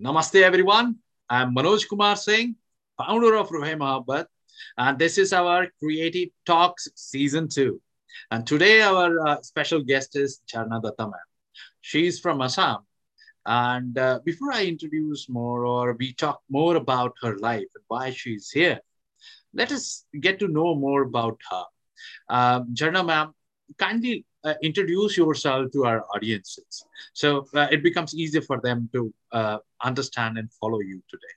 Namaste, everyone. I'm Manoj Kumar Singh, founder of Mohabbat, and this is our Creative Talks Season 2. And today, our uh, special guest is Jharna Datta. She's from Assam. And uh, before I introduce more or we talk more about her life and why she's here, let us get to know more about her. Um, Jharna ma'am, kindly uh, introduce yourself to our audiences so uh, it becomes easier for them to uh, understand and follow you today.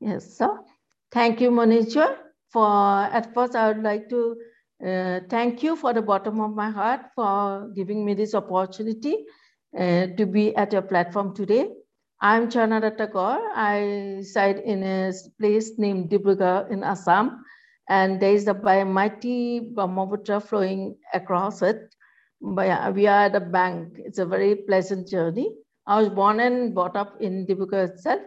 Yes, sir. Thank you, Manoj. For at first, I would like to uh, thank you for the bottom of my heart for giving me this opportunity uh, to be at your platform today. I'm Jharna Datta Kaur. I reside in a place named Dibrugarh in Assam, and there is a mighty Brahmaputra flowing across it. But we are at a bank. It's a very pleasant journey. I was born and brought up in Dibrugarh itself.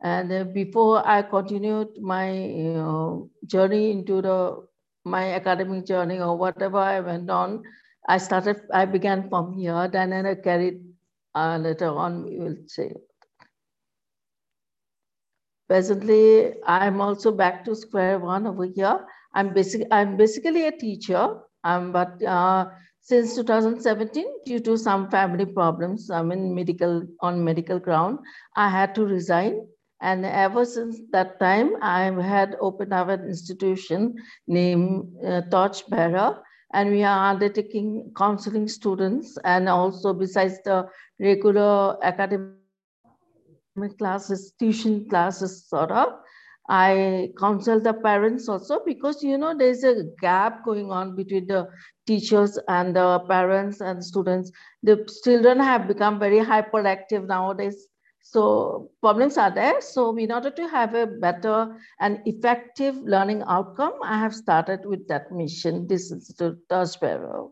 And uh, before I continued my you know, journey into the my academic journey or whatever I went on, I started, I began from here, then I carried uh, later on, we will say. Presently, I'm also back to square one over here. I'm basic, I'm basically a teacher, um, but uh, since 2017, due to some family problems, I'm in medical, on medical ground, I had to resign. And ever since that time, I had opened up an institution named uh, Torchbearer, and we are undertaking counseling students and also besides the regular academic classes, tuition classes sort of, I counsel the parents also because, you know, there's a gap going on between the teachers and the parents and students. The children have become very hyperactive nowadays. So problems are there. So in order to have a better and effective learning outcome, I have started with that mission. This is the Torchbearer.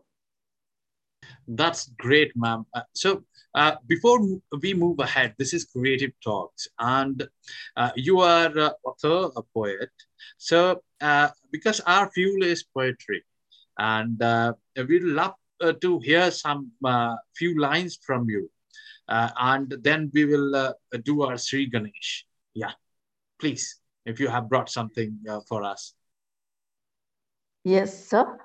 That's great, ma'am. Uh, so uh, before we move ahead, this is Creative Talks, and uh, you are uh, author, a poet. So uh, because our fuel is poetry, and we'd love to hear some few lines from you, and then we will do our Sri Ganesh. Yeah, please, if you have brought something for us. Yes, sir.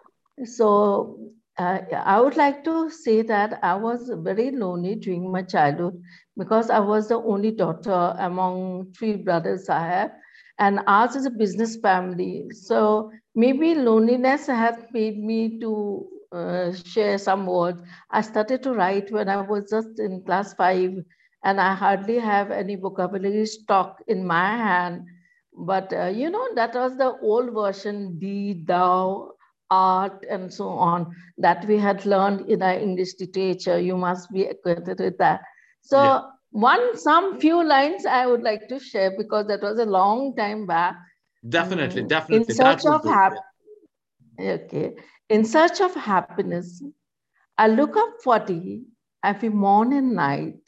So uh, I would like to say that I was very lonely during my childhood because I was the only daughter among three brothers I have, and ours is a business family. So maybe loneliness has made me to uh, share some words. I started to write when I was just in class five, and I hardly have any vocabulary stock in my hand. But uh, you know, that was the old version, thee, thou, art and so on that we had learned in our English literature. You must be acquainted with that. So yeah. one, some few lines I would like to share because that was a long time back. Definitely, mm. definitely. In search of happiness. Okay. In search of happiness, I look up for thee every morning and night.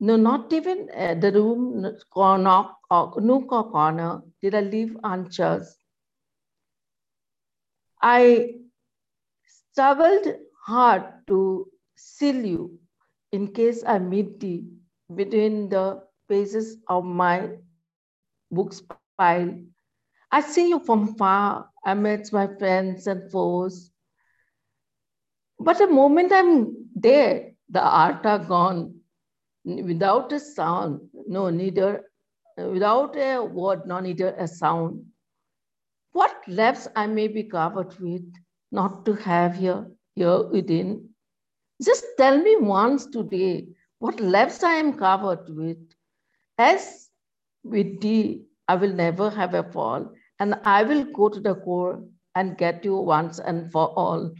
No, not even uh, the room, corner, or nook or corner did I leave unchurched I struggled hard to seal you in case I meet thee between the pages of my books pile. I see you from far amidst my friends and foes. But the moment I'm there, the art are gone without a sound, no, neither without a word, nor neither a sound. What lives I may be covered with, not to have here, here within. Just tell me once today what lives I am covered with. As with thee, I will never have a fall, and I will go to the core and get you once and for all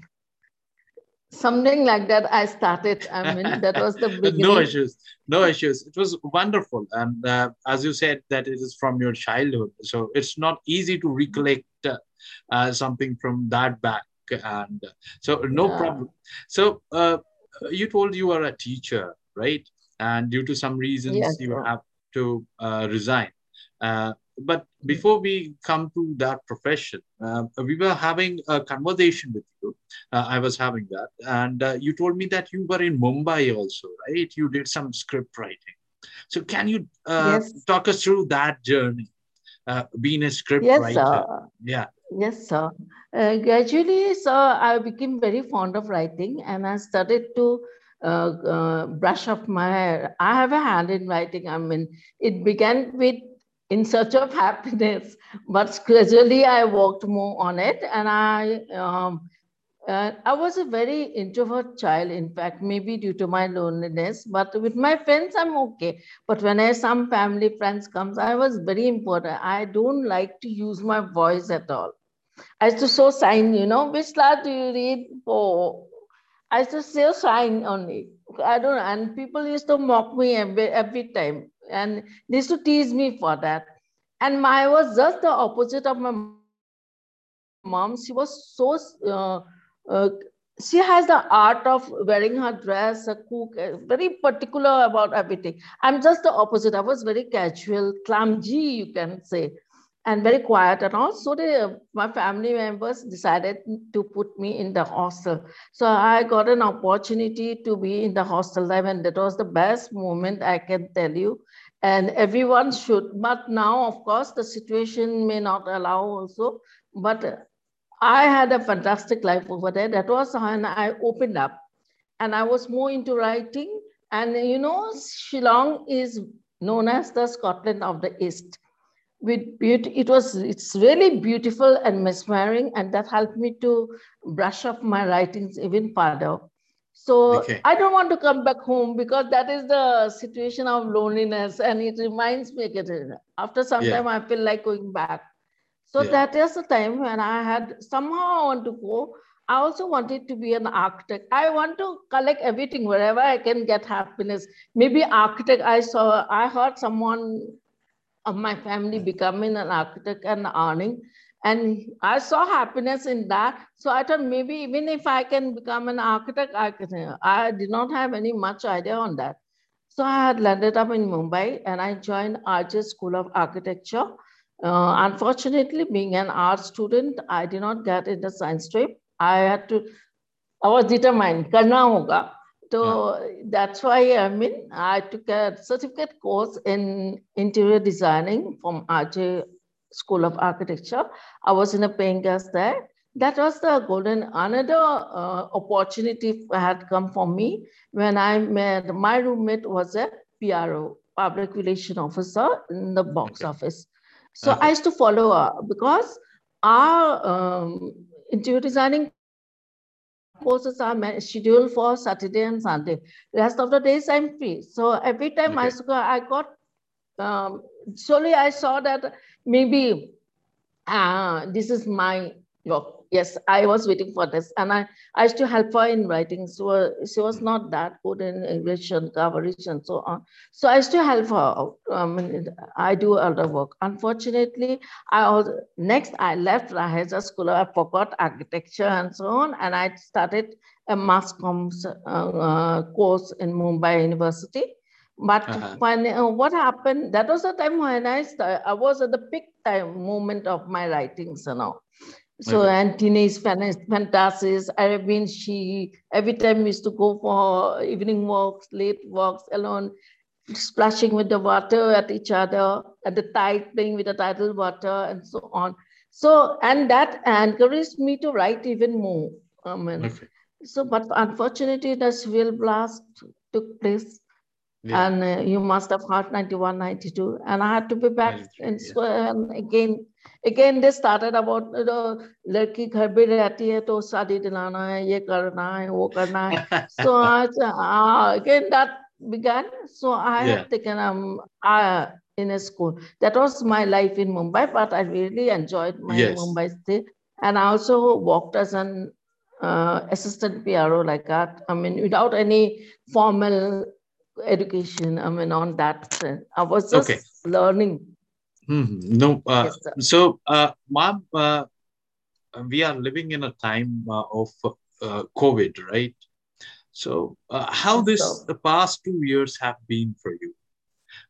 something like that i started i mean that was the beginning. no issues no issues. It was wonderful and uh, as you said that it is from your childhood so it's not easy to recollect uh, uh, something from that back and uh, so no yeah. problem. So uh, you told you are a teacher right? And due to some reasons yes, you have to uh, resign but before we come to that profession, uh, we were having a conversation with you. Uh, I was having that, and uh, you told me that you were in Mumbai also, right? You did some script writing. So can you uh, yes. talk us through that journey, uh, being a script yes, writer? Sir. Yeah. Yes, sir. Uh, gradually, sir, I became very fond of writing and I started to uh, uh, brush up my hair. I have a hand in writing. I mean, it began with in search of happiness, but gradually I worked more on it and I um, uh, I was a very introvert child, in fact, maybe due to my loneliness, but with my friends, I'm okay. But when I some family friends comes, I was very important. I don't like to use my voice at all. I used to show sign, you know, which class do you read for? I used to say sign only. I don't. And people used to mock me every, every time. And they used to tease me for that. And my was just the opposite of my mom. She was so uh, uh, she has the art of wearing her dress, a cook, uh, very particular about everything. I'm just the opposite. I was very casual, clumsy, you can say, and very quiet. And also, my family members decided to put me in the hostel. So I got an opportunity to be in the hostel life, and that was the best moment I can tell you. And everyone should. But now, of course, the situation may not allow also. But I had a fantastic life over there. That was when I opened up and I was more into writing. And you know, Shillong is known as the Scotland of the East. With beauty, it was it's really beautiful and mesmerizing, and that helped me to brush up my writings even further. So okay. I don't want to come back home because that is the situation of loneliness, and it reminds me again. After some yeah. time, I feel like going back. So yeah. that is the time when I had somehow I want to go. I also wanted to be an architect. I want to collect everything wherever I can get happiness. Maybe architect. I saw. I heard someone of my family becoming an architect and earning, and I saw happiness in that. So I thought maybe even if I can become an architect, I can. I did not have any much idea on that. So I had landed up in Mumbai and I joined Raheja School of Architecture uh, unfortunately, being an art student, I did not get in the science stream. I had to, I was determined, karna hoga. So yeah. that's why I mean, I took a certificate course in interior designing from Raheja School of Architecture. I was in a paying guest there. That was the golden, another uh, opportunity had come for me when I met, my roommate was a PRO, public relation officer in the box okay. office. So okay. I used to follow her because our um, interior designing courses are scheduled for Saturday and Sunday. Rest of the days I'm free. So every time okay. I, I got, um, slowly I saw that maybe uh, this is my work yes, I was waiting for this. And I, I used to help her in writing. So she was not that good in English and coverage and so on. So I used to help her. Um, I do other work. Unfortunately, I also, next I left Raheja School. I forgot architecture and so on. And I started a mass comms uh, uh, course in Mumbai University. But uh-huh. when uh, what happened, that was the time when I started, I was at the peak time moment of my writings and all. So okay. and teenage fantasies. Been she every time used to go for evening walks, late walks alone, splashing with the water at each other, at the tide, playing with the tidal water, and so on. So and that encouraged me to write even more. I mean, okay. so but unfortunately, the civil blast took place. Yeah. And uh, you must have heard 91, 92. And I had to be back. And yeah. so and again, again they started about you know लड़की घर भी रहती है तो शादी दिलाना है ये करना है वो करना है so uh, again that began so I yeah. had taken um uh, in a school that was my life in Mumbai but I really enjoyed my yes. Mumbai stay and I also worked as an uh, assistant PRO like that I mean without any formal education I mean on that I was just okay. learning Mm-hmm. No, uh, yes, so, uh, mom, uh, we are living in a time uh, of uh, COVID, right? So, uh, how this so. the past two years have been for you?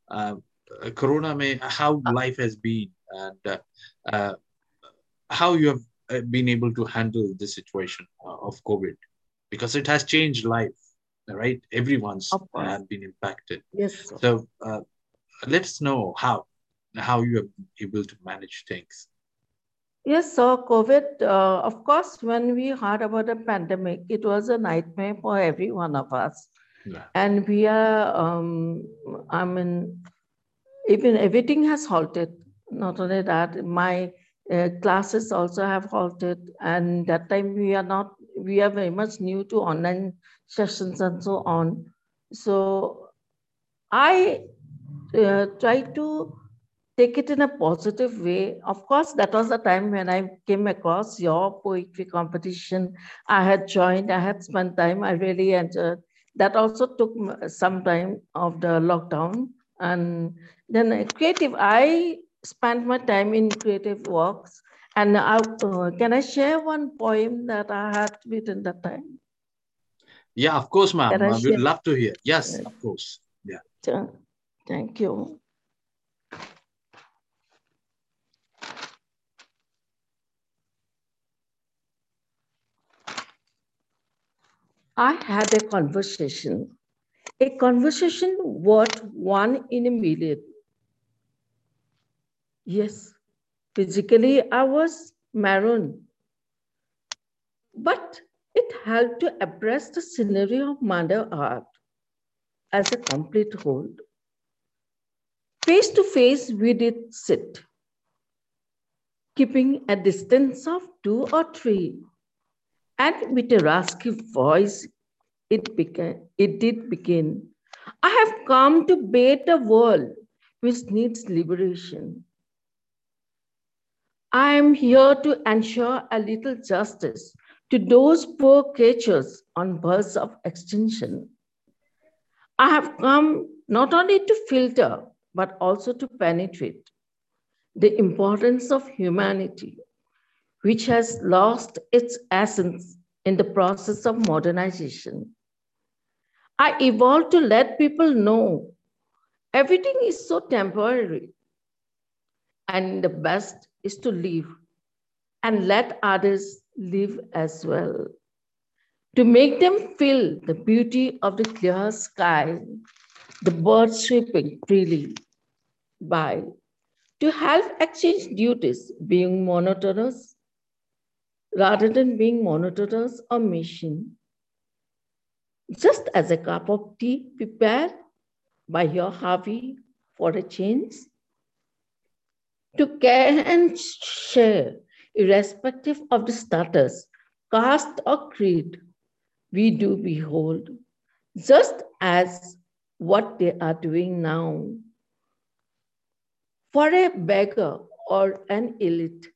Uh, corona may how life has been, and uh, how you have been able to handle the situation of COVID, because it has changed life right? Everyone's uh, been impacted. Yes. sir. So uh, let us know how how you are able to manage things. Yes, so COVID, uh, of course, when we heard about the pandemic, it was a nightmare for every one of us. Yeah. And we are, um, I mean, even everything has halted. Not only that, my uh, classes also have halted. And that time we are not, we are very much new to online sessions and so on. So I uh, try to take it in a positive way. Of course, that was the time when I came across your poetry competition. I had joined, I had spent time, I really enjoyed. That also took some time of the lockdown. And then creative, I spent my time in creative works. And I, uh, can I share one poem that I had written that time? Yeah, of course, ma'am. Uh, we'd love to hear. Yes, Yeah. of course. Uh, Thank you. I had a conversation, a conversation worth one in a million. Yes, physically I was maroon, but it helped to abreast the scenery of Mother Earth as a complete whole. Face to face, we did sit, keeping a distance of two or three. And with a raspy voice, it began, it did begin. I have come to bait a world which needs liberation. I am here to ensure a little justice to those poor creatures on verge of extinction. I have come not only to filter, but also to penetrate the importance of humanity, which has lost its essence in the process of modernization. I evolved to let people know everything is so temporary, and the best is to live and let others live as well. To make them feel the beauty of the clear sky, the birds sweeping freely by, to help exchange duties being monotonous rather than being monotonous or machine. Just as a cup of tea prepared by your hubby for a change, to care and share, irrespective of the status, caste, or creed, we do behold, just as what they are doing now. For a beggar or an elite,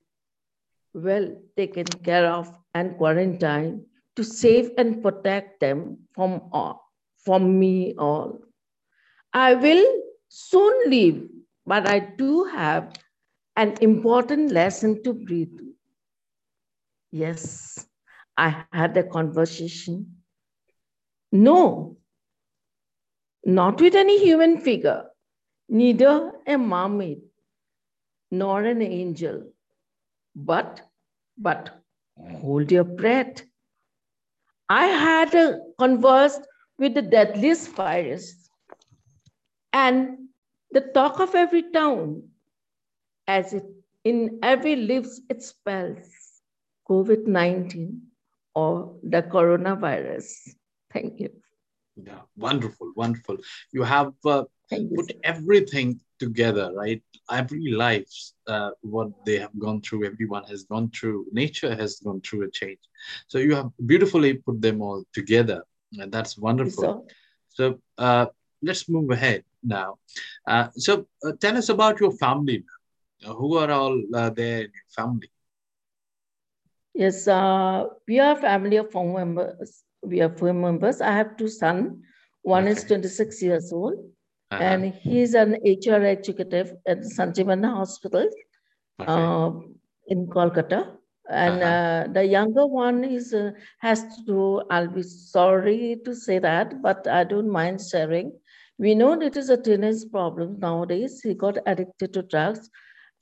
well taken care of and quarantined to save and protect them from all, from me all. I will soon leave, but I do have an important lesson to breathe. Yes, I had a conversation. No, not with any human figure, neither a mermaid nor an angel, but but hold your breath. I had uh, conversed with the deadliest virus and the talk of every town as it in every lives it spells COVID-19 or the coronavirus. Thank you. Yeah, wonderful, wonderful. You have uh, you. put everything together, right? Every life, uh, what they have gone through, everyone has gone through, nature has gone through a change. So you have beautifully put them all together. And that's wonderful. So, So uh, let's move ahead now. Uh, so uh, tell us about your family. Who are all uh, there in your family? yes, uh, we are a family of four members. We are four members. I have two sons. One is 26 years old, Uh-huh. and he's an HR executive at Sanjivana Hospital Okay. uh, in Kolkata. And Uh-huh. uh, the younger one is uh, has to. do I'll be sorry to say that, but I don't mind sharing. We know it is a teenage problem nowadays. He got addicted to drugs,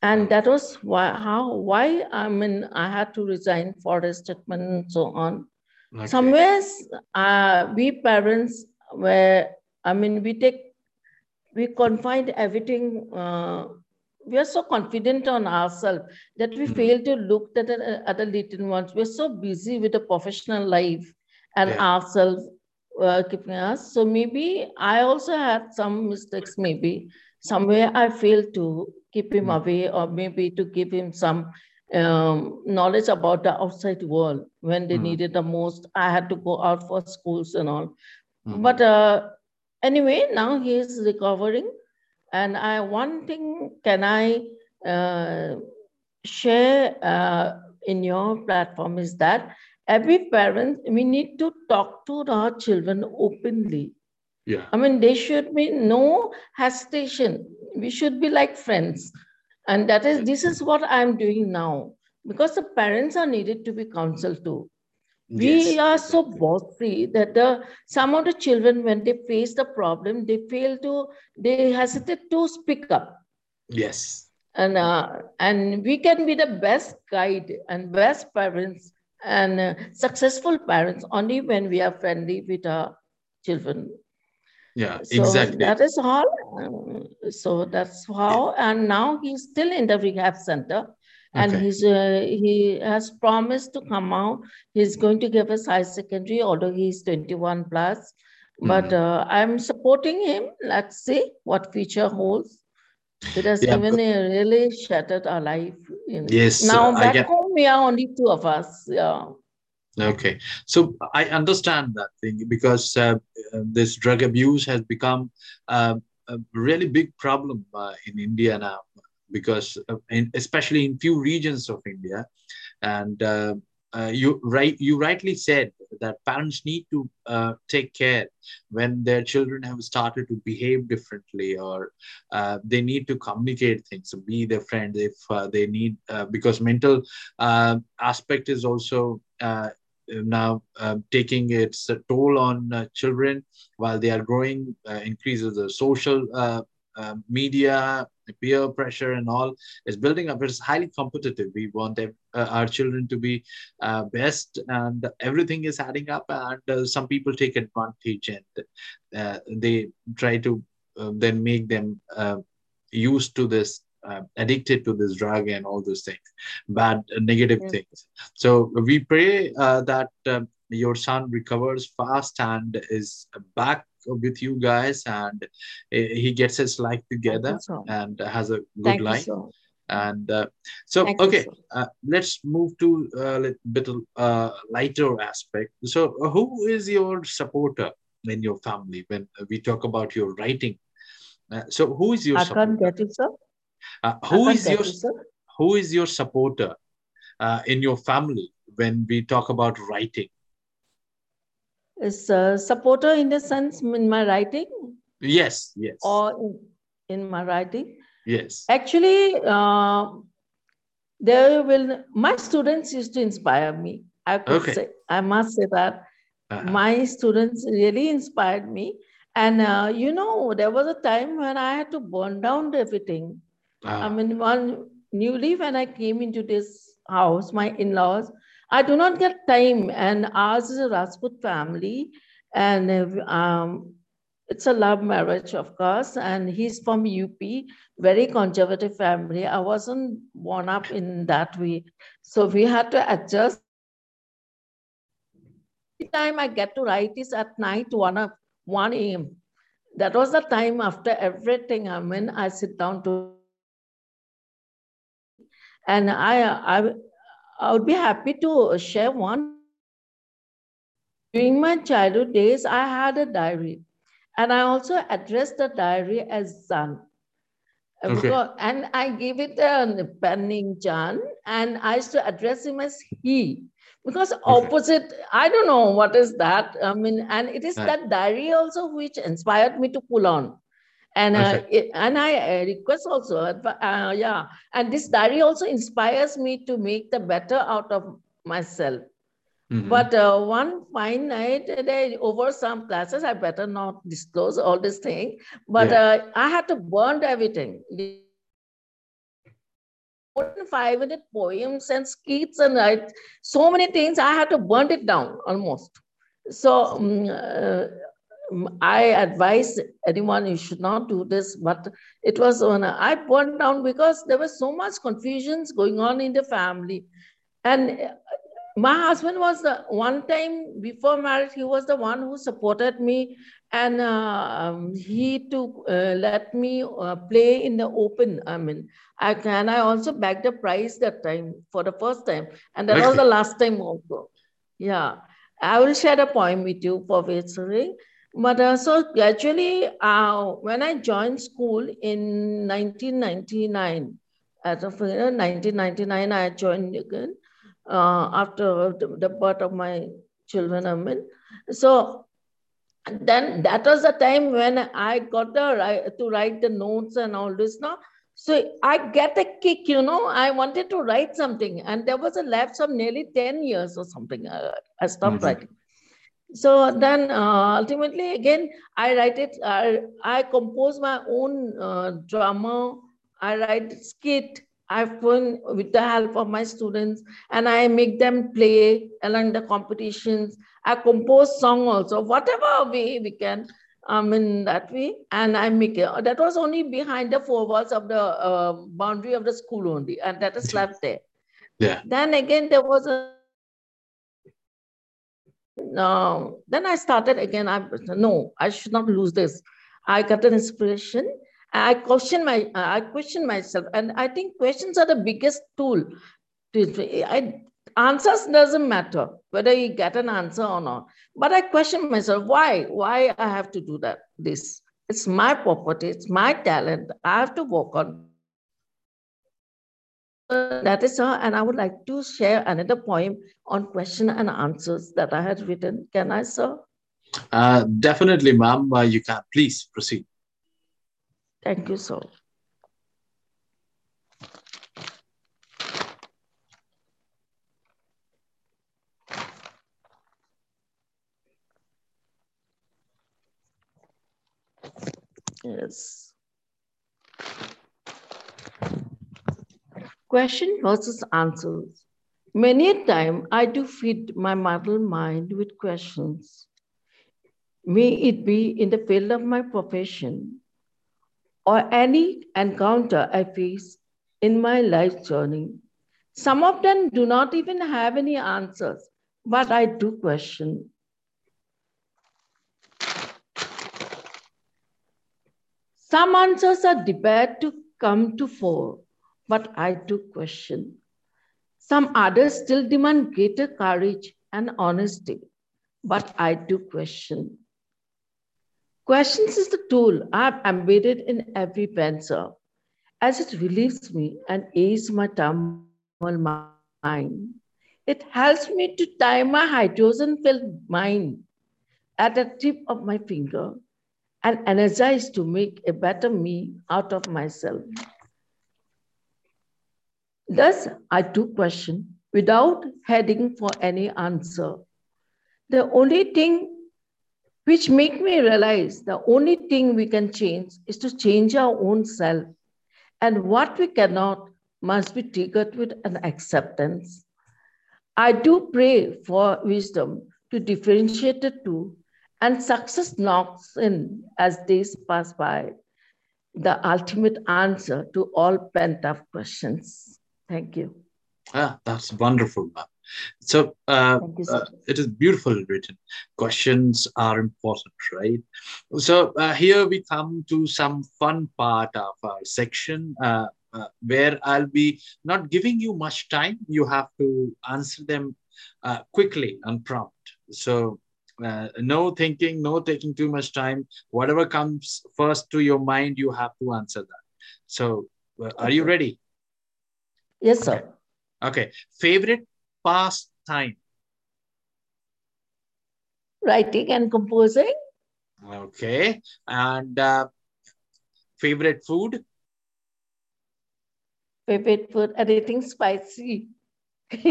and that was why how why I mean I had to resign for a statement and so on. Okay. Somewhere, uh, we parents were, I mean, we take, we confine everything. Uh, we are so confident on ourselves that we mm-hmm. fail to look at the other little ones. We're so busy with the professional life and yeah. ourselves uh, keeping us. So maybe I also had some mistakes. Maybe somewhere I failed to keep him mm-hmm. away, or maybe to give him some um, knowledge about the outside world when they mm-hmm. needed the most. I had to go out for schools and all. Mm-hmm. But uh, anyway, now he is recovering. And I one thing can I uh, share uh, in your platform is that every parent we need to talk to our children openly. Yeah. I mean, there should be no hesitation. We should be like friends. And that is this is what i'm doing now. Because the parents are needed to be counseled too. We yes. are so bossy that the some of the children when they face the problem they fail to they hesitate to speak up. Yes. And uh, and we can be the best guide and best parents and uh, successful parents only when we are friendly with our children yeah so exactly. that is how um, so that's how and now he's still in the rehab center and okay. he's uh, he has promised to come out. He's going to give us high secondary although he's 21 plus. But uh, i'm supporting him. Let's see what future holds. It has yeah, even but... really shattered our life. Yes now back get... home we are only two of us yeah Okay, so I understand that thing because uh, this drug abuse has become uh, a really big problem uh, in India now, because in, especially in few regions of India, and uh, uh, you right you rightly said that parents need to uh, take care when their children have started to behave differently or uh, they need to communicate things be their friend if uh, they need uh, because mental uh, aspect is also now uh, taking its toll on uh, children while they are growing, uh, increases the social uh, uh, media, peer pressure, and all is building up. It's highly competitive. We want uh, our children to be best, and everything is adding up. And some people take advantage and they try to then make them used to this uh, addicted to this drug and all those things, bad, uh, negative yes. things. So we pray uh, that um, your son recovers fast and is back with you guys and he gets his life together so. and has a good Thank life. So. And uh, so, Thank okay, so. Uh, let's move to a little bit uh, lighter aspect. So, who is your supporter in your family when we talk about your writing? so, who is your I supporter? can't get it, sir. Uh, who is your who is your supporter uh, in your family when we talk about writing? Is a supporter in the sense in my writing? Yes, yes. Or in, in my writing? Yes. Actually, uh, there will my students used to inspire me. I could okay. say I must say that uh-huh. my students really inspired me. And uh, you know, there was a time when I had to burn down everything. I mean, one newly when I came into this house, my in-laws, I do not get time, and ours is a Rajput family, and um, it's a love marriage, of course, and he's from UP, very conservative family. I wasn't born up in that way, so we had to adjust. The time I get to write is at night, one of 1 a.m. That was the time after everything. I mean, I sit down to and I, I, I would be happy to share one. During my childhood days, I had a diary. And I also addressed the diary as Jan. Uh, okay. Because, and I gave it a pen name Jan, and I used to address him as he. Because opposite, okay. I don't know what is that. I mean, and it is that diary also which inspired me to pull on and uh, it, and I uh, request also, uh, yeah, and this diary also inspires me to make the better out of myself. Mm-hmm. But uh, one fine night, they, over some classes, I better not disclose all this thing, but yeah. uh, I had to burn everything. than 500 poems and skits and write so many things. I had to burn it down almost. So um, uh, I advise anyone you should not do this, but it was on a, I burned down because there was so much confusions going on in the family. And my husband was the one time before marriage, he was the one who supported me and uh, he took uh, let me uh, play in the open. I mean, I can. I also bagged a prize that time for the first time, and that was the last time also. Yeah, I will share a poem with you for whistling. But uh, so gradually, uh, when I joined school in 1999, as of 1999, I joined again uh, after the, the, birth of my children. I mean, so then that was the time when I got the right to write the notes and all this. Now, so I get a kick, you know. I wanted to write something, and there was a lapse of nearly ten years or something. Uh, I stopped mm-hmm. writing. So then, uh, ultimately, again, I write it. I, I compose my own uh, drama. I write skit I've with the help of my students and I make them play along the competitions. I compose song also, whatever way we can, um, in that way. And I make it. That was only behind the four walls of the uh, boundary of the school only. And that is left there. Yeah. Then again, there was a no, then I started again. I no, I should not lose this. I got an inspiration I question my I question myself, and I think questions are the biggest tool. To, I, answers doesn't matter whether you get an answer or not, but I question myself why why I have to do that. This it's my property, it's my talent. I have to work on. That is all, and I would like to share another poem on question and answers that I had written. Can I, sir? Uh, definitely, ma'am. Uh, you can. Please proceed. Thank you, sir. Yes. Question versus answers. Many a time I do feed my muddled mind with questions. May it be in the field of my profession or any encounter I face in my life journey. Some of them do not even have any answers, but I do question. Some answers are debated to come to fore, but I do question. Some others still demand greater courage and honesty, but I do question. Questions is the tool I've embedded in every pencil as it relieves me and aids my turmoil mind. It helps me to tie my hydrogen-filled mind at the tip of my finger and energize to make a better me out of myself. Thus, I do question without heading for any answer. The only thing which make me realize the only thing we can change is to change our own self. And what we cannot must be triggered with an acceptance. I do pray for wisdom to differentiate the two, and success knocks in as days pass by, the ultimate answer to all pent up questions. Thank you. Ah, that's wonderful, ma'am. So, uh, uh, it is beautifully written. Questions are important, right? So uh, here we come to some fun part of our section uh, uh, where I'll be not giving you much time. You have to answer them uh, quickly and prompt. So no thinking, no taking too much time. Whatever comes first to your mind, you have to answer that. So are you ready? Yes, sir. Okay. Favorite pastime? Writing and composing. Okay. And uh, favorite food? Favorite food, anything spicy.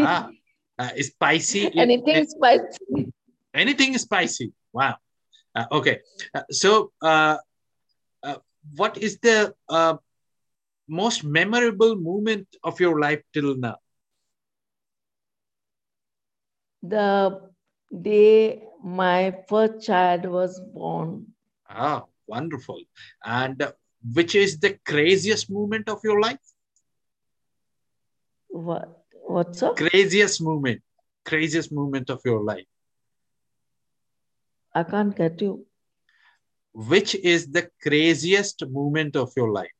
ah, uh, spicy. anything it, spicy. Anything spicy. Wow. Uh, okay. Uh, so, uh, uh, what is the uh, most memorable moment of your life till now? The day my first child was born. Ah, wonderful. And which is the craziest moment of your life? What? What's up? Craziest moment. Craziest moment of your life. I can't get you. Which is the craziest moment of your life?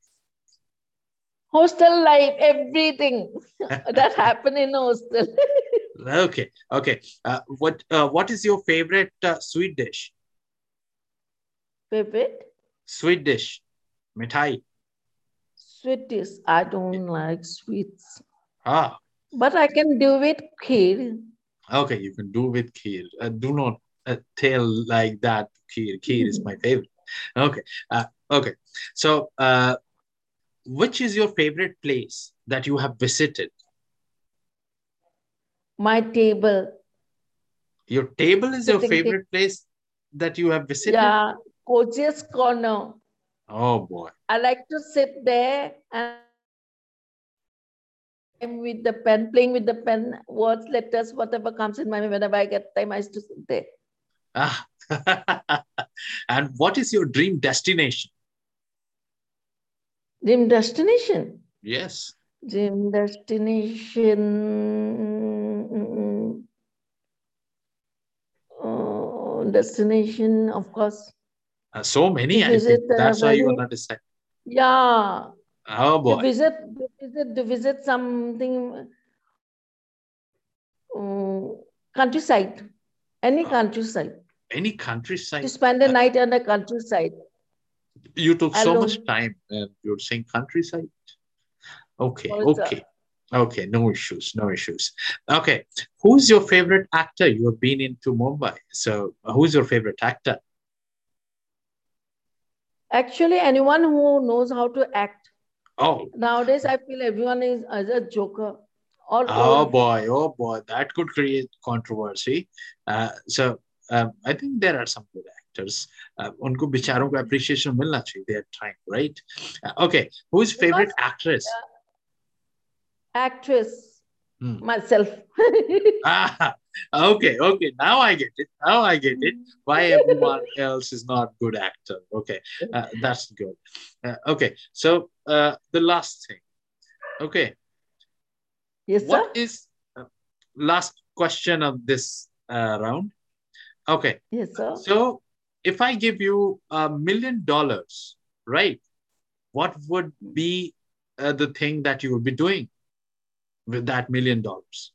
Hostel life, everything that happened in hostel. okay, okay. Uh, what uh, What is your favorite uh, sweet dish? Favorite? Sweet dish, mithai. Sweet dish. I don't like sweets. Ah, But I can do it kheer. okay. You can do with kheer. Uh, do not uh, tell like that. Kheer, kheer is my favorite. Okay, uh, okay. So, uh, which is your favorite place that you have visited? My table. Your table is your favorite place that you have visited? Yeah, coziest corner. Oh boy. I like to sit there and I'm with the pen, playing with the pen, words, letters, whatever comes in my mind. Whenever I get time, I used to sit there. Ah. and what is your dream destination? Dream destination. Yes. Dream destination. Oh, destination, of course. Uh, so many, To I think. visit, uh, That's why you not. Yeah, Oh to visit, to visit, to visit something uh, countryside, any Oh. countryside. Any countryside. To spend a night on the countryside. You took so much time and you're saying countryside. Okay, that? okay. Okay, no issues, no issues. Okay, who's your favorite actor? You have been into Mumbai. So, who's your favorite actor? Actually, anyone who knows how to act. Oh, Nowadays, I feel everyone is as a joker. All oh old. boy, oh boy, that could create controversy. Uh, so, um, I think there are some good actors Uh, उनको बेचारों को appreciation मिलना चाहिए. They are trying, right? Uh, okay, who's favorite actress? actress, Hmm. myself. Ah, okay, okay. Now I get it. Now I get it. Why everyone else is not good actor? Okay, uh, that's good. Uh, okay, so uh, the last thing. Okay, yes, sir. what is uh, last question of this uh, round? Okay, Yes, sir. so if I give you a million dollars, right? What would be uh, the thing that you would be doing with that million dollars?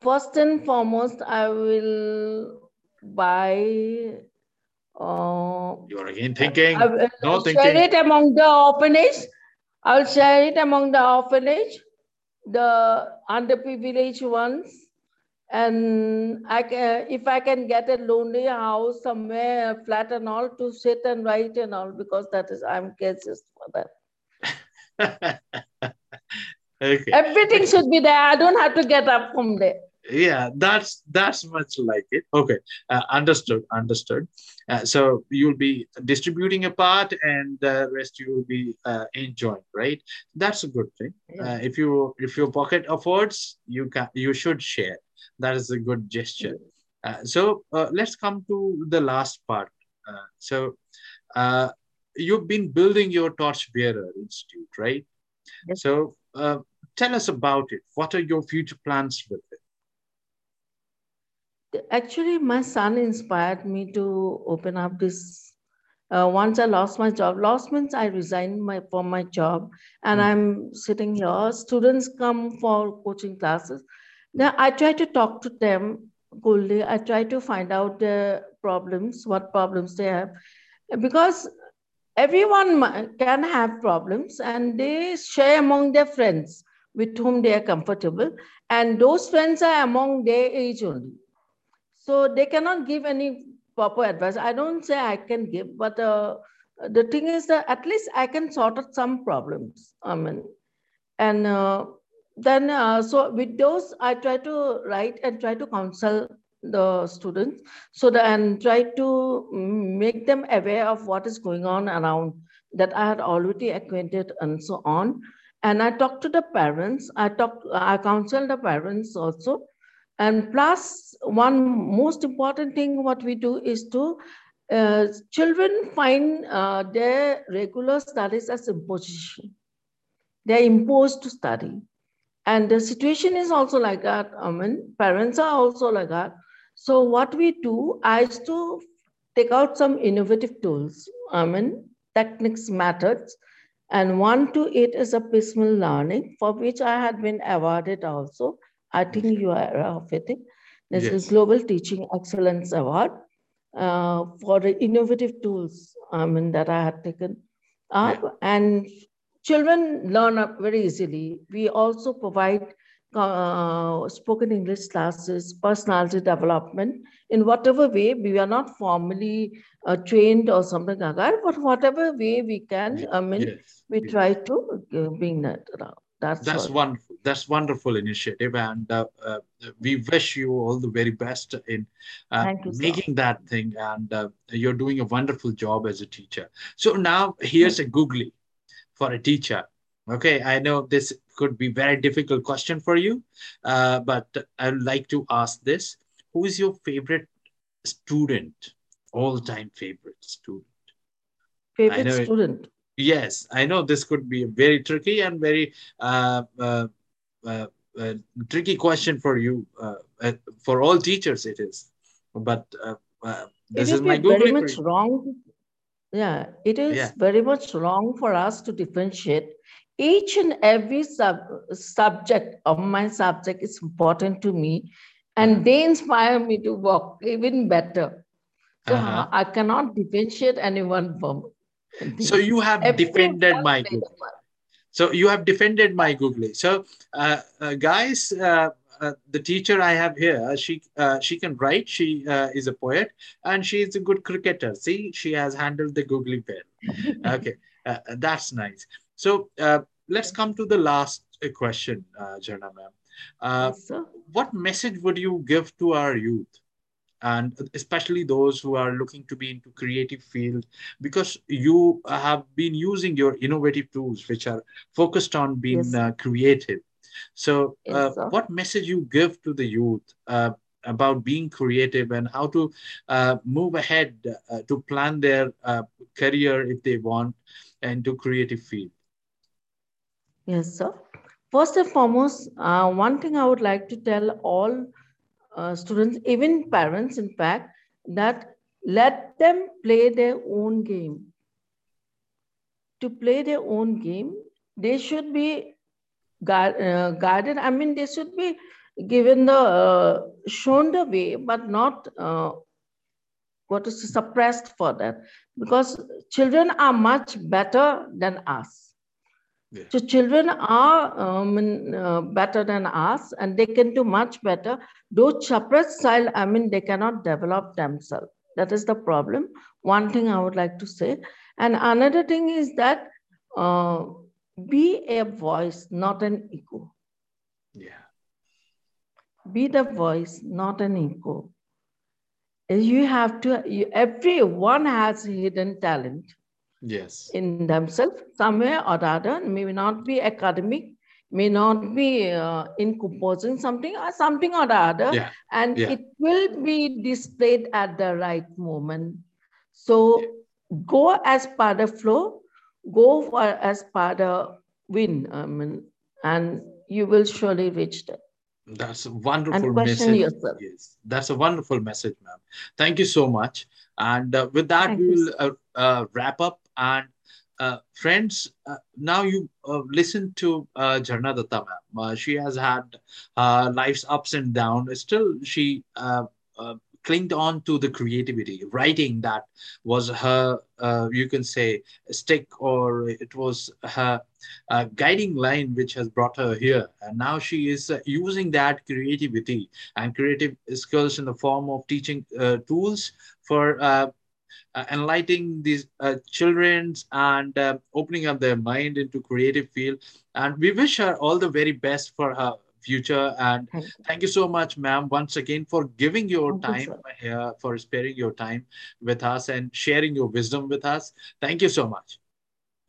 First and foremost, I will buy. Uh, You're again thinking. I will no share thinking. it among the orphanage. I will share it among the orphanage, the underprivileged ones. And I can, if I can get a lonely house somewhere, flat and all, to sit and write and all, because that is, I'm cases for that. okay. Everything should be there. I don't have to get up from there. Yeah, that's that's much like it. Okay, uh, understood, understood. Uh, so you'll be distributing a part, and the rest you will be uh, enjoying, right? That's a good thing. Uh, if you if your pocket affords, you can you should share. That is a good gesture. Uh, so uh, let's come to the last part. Uh, so uh, you've been building your Torchbearer Institute, right? Yes. So uh, tell us about it. What are your future plans with it? Actually, my son inspired me to open up this. Uh, once I lost my job, lost means I resigned my from my job, and Mm. I'm sitting here. Students come for coaching classes. Now I try to talk to them coolly. I try to find out their problems, what problems they have, because everyone can have problems, and they share among their friends with whom they are comfortable, and those friends are among their age only. So they cannot give any proper advice. I don't say i can give but uh, the thing is that at least i can sort out some problems i mean. And uh, then uh, so with those i try to write and try to counsel the students so that and try to make them aware of what is going on around that I had already acquainted and so on. And I talked to the parents. I talked, I counseled the parents also. And plus, one most important thing what we do is to uh, children find uh, their regular studies as imposition. They're imposed to study. And the situation is also like that. I mean, parents are also like that. So what we do is to take out some innovative tools. I mean, techniques, methods. And one to it is a piecemeal learning, for which I had been awarded also. I think you are aware of it. This yes. is Global Teaching Excellence Award uh, for the innovative tools I mean, that I had taken up. Yeah. And children learn up very easily. We also provide uh, spoken English classes, personality development in whatever way. We are not formally uh, trained or something like that, but whatever way we can, I mean, yes. we yes. try to uh, bring that around. That's, that's wonderful. That's wonderful initiative, and uh, uh, we wish you all the very best in uh, making that thing. And uh, you're doing a wonderful job as a teacher. So now here's a googly for a teacher. Okay, I know this could be very difficult question for you, uh, but I'd like to ask this: Who is your favorite student? All-time favorite student? Favorite student. It, yes, I know this could be a very tricky and very uh, uh, uh, uh tricky question for you. Uh, uh, for all teachers, it is. But this is my googly. Very much wrong. Yeah, it is yeah. very much wrong for us to differentiate each and every sub, subject of my subject is important to me and uh-huh. they inspire me to work even better so uh-huh. i cannot differentiate anyone from so you have defended my googly so you have defended my googly so uh, uh, guys uh, uh, the teacher I have here, she uh, she can write. She uh, is a poet and she is a good cricketer. See, she has handled the googly pen. okay, uh, that's nice. So uh, let's come to the last uh, question, uh, Jharna ma'am. Uh, yes, what message would you give to our youth? and especially those who are looking to be into creative field because you have been using your innovative tools which are focused on being yes. uh, creative so uh, yes, what message you give to the youth uh, about being creative and how to uh, move ahead uh, to plan their uh, career if they want into creative field Yes, sir. First and foremost, uh, one thing I would like to tell all uh, students, even parents, in fact, that let them play their own game. To play their own game, they should be guard, uh, guided. I mean, they should be given the uh, shown the way, but not uh, what is suppressed for that, because children are much better than us yeah. So children are um, uh, better than us and they can do much better. Those suppressed child, I mean, they cannot develop themselves. That is the problem. One thing I would like to say. And another thing is that uh, be a voice, not an echo. Yeah. Be the voice, not an echo. You have to, you, everyone has hidden talent yes in themselves somewhere or other may not be academic may not be uh, in composing something or something or the other yeah. and yeah. it will be displayed at the right moment so yeah. go as part of flow go for as the wind I mean, and you will surely reach that that's a wonderful message. Yourself. Yes, that's a wonderful message, ma'am. Thank you so much. And uh, with that, Thank we will uh, uh, wrap up and uh, friends, uh, now you uh, listen to uh, Jharna Datta ma'am. Uh, she has had uh, life's ups and downs. Still, she uh, uh, clinged on to the creativity. Writing that was her, uh, you can say, stick, or it was her uh, guiding line which has brought her here. And now she is uh, using that creativity and creative skills in the form of teaching uh, tools for uh, uh, enlightening these uh, children and uh, opening up their mind into creative field. And we wish her all the very best for her future. And Thank you. thank you so much, ma'am, once again for giving your Thank you, time here, for sparing your time with us and sharing your wisdom with us. Thank you so much.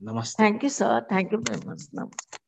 Namaste. Thank you, sir. Thank you very much. Namaste.